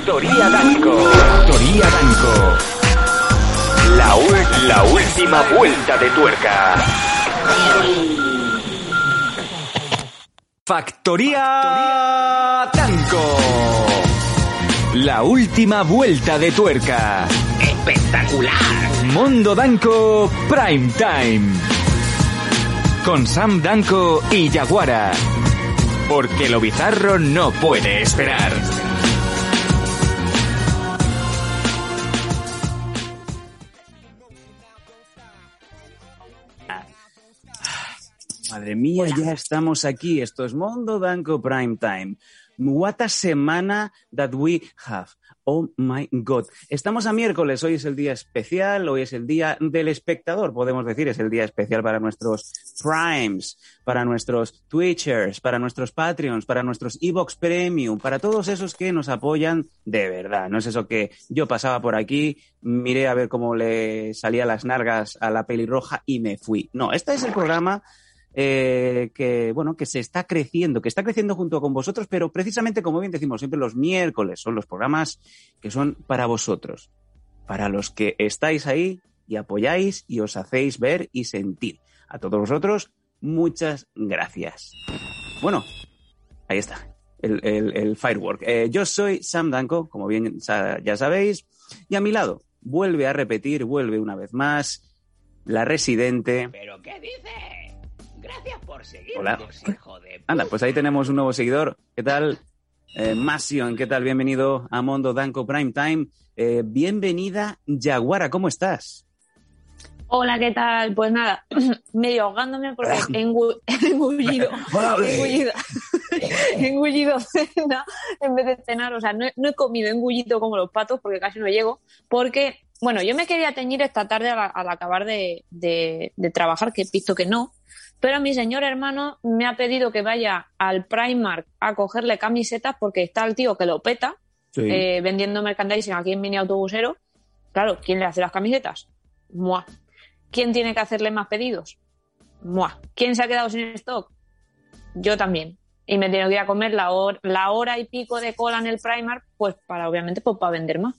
Factoría Danco. Factoría Danco. La, la última vuelta de tuerca. Factoría Danco. La última vuelta de tuerca. Espectacular. Mundo Danco Prime Time. Con Sam Danco y Yaguara. Porque lo bizarro no puede esperar. Madre mía, ya estamos aquí. Esto es Mondo Danco Prime Time. What a semana that we have. Oh my God. Estamos a miércoles, hoy es el día especial, hoy es el día del espectador, podemos decir, es el día especial para nuestros Primes, para nuestros Twitchers, para nuestros Patreons, para nuestros Evox Premium, para todos esos que nos apoyan de verdad. No es eso que yo pasaba por aquí, miré a ver cómo le salía las nargas a la pelirroja y me fui. No, este es el programa eh, que bueno que se está creciendo, que está creciendo junto con vosotros, pero precisamente como bien decimos siempre los miércoles son los programas que son para vosotros, para los que estáis ahí y apoyáis y os hacéis ver y sentir. A todos vosotros, muchas gracias. Bueno, ahí está, el, el- firework. Eh, yo soy Sam Danko, como bien ya sabéis, y a mi lado vuelve a repetir, vuelve una vez más, la residente. ¿Pero qué dice? Gracias por seguirnos, Hola. hijo de... Anda, pues ahí tenemos un nuevo seguidor. ¿Qué tal? Eh, Masion, ¿qué tal? Bienvenido a Mondo Danco Prime Time. Eh, bienvenida, Yaguara, ¿cómo estás? Hola, ¿qué tal? Pues nada, medio ahogándome porque he engu- engullido, he engullido, he engullido cena en vez de cenar. O sea, no he, no he comido, he engullido como los patos porque casi no llego. Porque, bueno, yo me quería teñir esta tarde al, al acabar de, de- de trabajar, que he visto que no. Pero mi señor hermano me ha pedido que vaya al Primark a cogerle camisetas porque está el tío que lo peta Sí. eh, vendiendo merchandising aquí en mini autobusero. Claro, ¿quién le hace las camisetas? Mua. ¿Quién tiene que hacerle más pedidos? Mua. ¿Quién se ha quedado sin stock? Yo también. Y me tengo que ir a comer la hora, la hora y pico de cola en el Primark, pues para, obviamente, pues para vender más.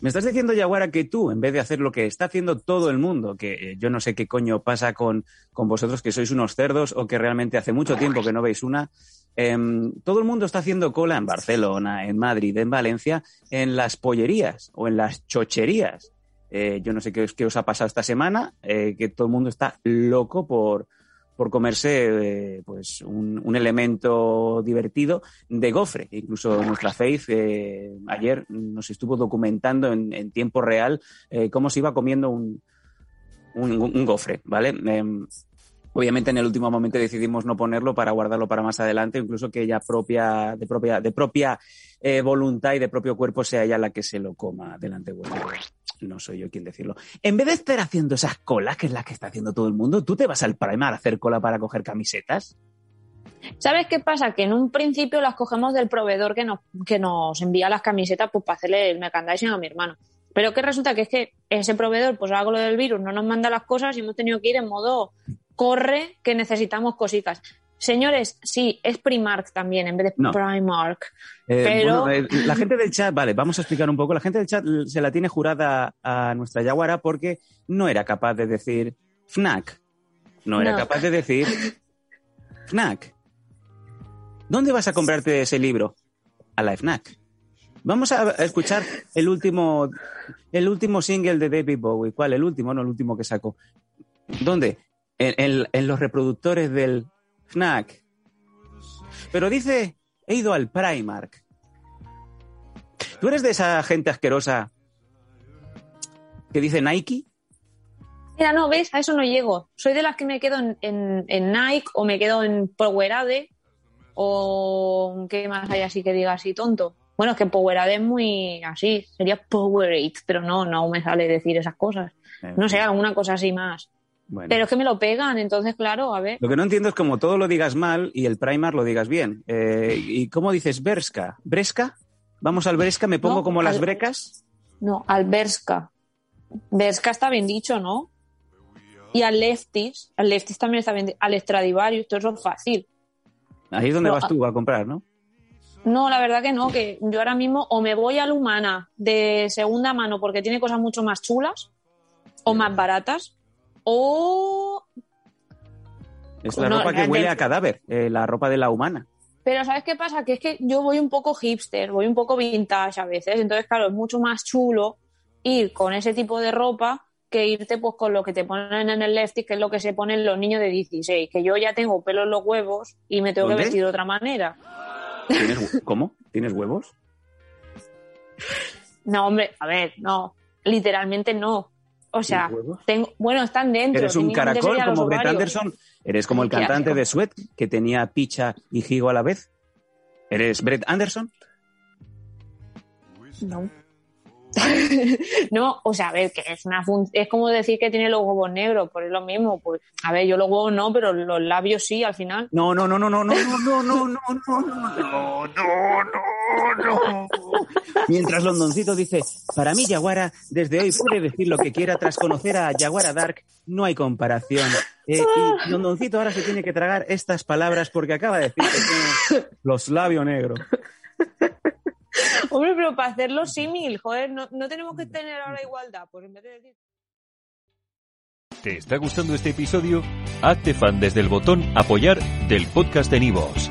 Me estás diciendo, Yaguara, que tú, en vez de hacer lo que está haciendo todo el mundo, que eh, yo no sé qué coño pasa con, con vosotros, que sois unos cerdos o que realmente hace mucho tiempo que no veis una, em, todo el mundo está haciendo cola en Barcelona, en Madrid, en Valencia, en las pollerías o en las chocherías. Eh, yo no sé qué qué os ha pasado esta semana, eh, que todo el mundo está loco por, por comerse eh, pues un, elemento divertido de gofre. Incluso nuestra Faith eh, ayer nos estuvo documentando en, tiempo real eh, cómo se iba comiendo un, un, gofre, ¿vale? Em, obviamente en el último momento decidimos no ponerlo para guardarlo para más adelante, incluso que ella propia, de propia, de propia voluntad y de propio cuerpo sea ella la que se lo coma delante vuestro. No soy yo quien decirlo. En vez de estar haciendo esas colas, que es la que está haciendo todo el mundo, ¿tú te vas al Primark a hacer cola para coger camisetas? ¿Sabes qué pasa? Que en un principio las cogemos del proveedor que nos, que nos envía las camisetas pues, para hacerle el merchandising a mi hermano. Pero que resulta que es que ese proveedor, pues algo lo del virus, no nos manda las cosas y hemos tenido que ir en modo corre que necesitamos cositas. Señores, sí, es Primark también, en vez de No. Primark. Eh, Pero- bueno, eh, la gente del chat, vale, vamos a explicar un poco. La gente del chat se la tiene jurada a nuestra Yaguara porque no era capaz de decir FNAC. No era No. capaz de decir FNAC. ¿Dónde vas a comprarte ese libro? A la FNAC. Vamos a a escuchar el último, el último single de David Bowie. ¿Cuál? El último, no el último que sacó. ¿Dónde? En, en- en los reproductores del FNAC. Pero dice, he ido al Primark. ¿Tú eres de esa gente asquerosa que dice Nike? Mira, no, ¿ves? A eso no llego. Soy de las que me quedo en, en- en Nike o me quedo en Powerade o ¿qué más hay así que diga así tonto? Bueno, es que Powerade es muy así, sería Powerade, pero no, no me sale decir esas cosas. No sé, alguna cosa así más. Bueno. Pero es que me lo pegan, entonces, claro, a ver. Lo que no entiendo es como todo lo digas mal y el Primark lo digas bien. Eh, ¿Y cómo dices Berska? ¿Bresca? ¿Vamos al Bresca? ¿Me pongo No, como las al- brecas? No, al Berska. Berska está bien dicho, ¿no? Y al Leftis, al Leftis también está bien dicho. Al Stradivarius, todo eso es fácil. Ahí es donde vas tú a comprar, ¿no? No, la verdad que no, que yo ahora mismo o me voy a la humana de segunda mano porque tiene cosas mucho más chulas o más baratas o... Es la No, ropa que huele a cadáver, eh, la ropa de la humana. Pero ¿sabes qué pasa? Que es que yo voy un poco hipster, voy un poco vintage a veces, entonces claro, es mucho más chulo ir con ese tipo de ropa que irte pues con lo que te ponen en el lefty, que es lo que se ponen los niños de 16, que yo ya tengo pelo en los huevos y me tengo ¿Dónde? que vestir de otra manera. ¿Tienes ¿Cómo? ¿Tienes huevos? No, hombre, a ver, no, literalmente no. O sea, bueno, están dentro. ¿Eres un caracol como Brett. Anderson? ¿Eres como el cantante de Sweat que tenía picha y gigo a la vez? ¿Eres Brett Anderson? No. no, o sea, a ver, que es una fun- es como decir que tiene los huevos negros, pues es lo mismo. Pues, a ver, yo los huevos no, pero los labios sí al final. No, no, no, no, no, no, no, no, no, no, no, no, no, no, no. Mientras Londoncito dice, para mí Yaguara, desde hoy puede decir lo que quiera tras conocer a Yaguara Dark, no hay comparación. Eh, y Londoncito ahora se tiene que tragar estas palabras porque acaba de decir que tiene los labios negros. Hombre, pero para hacerlo símil, joder, no, no tenemos que tener ahora igualdad. Pues en vez de decir. ¿Te está gustando este episodio? Hazte fan desde el botón Apoyar del podcast de Nivos.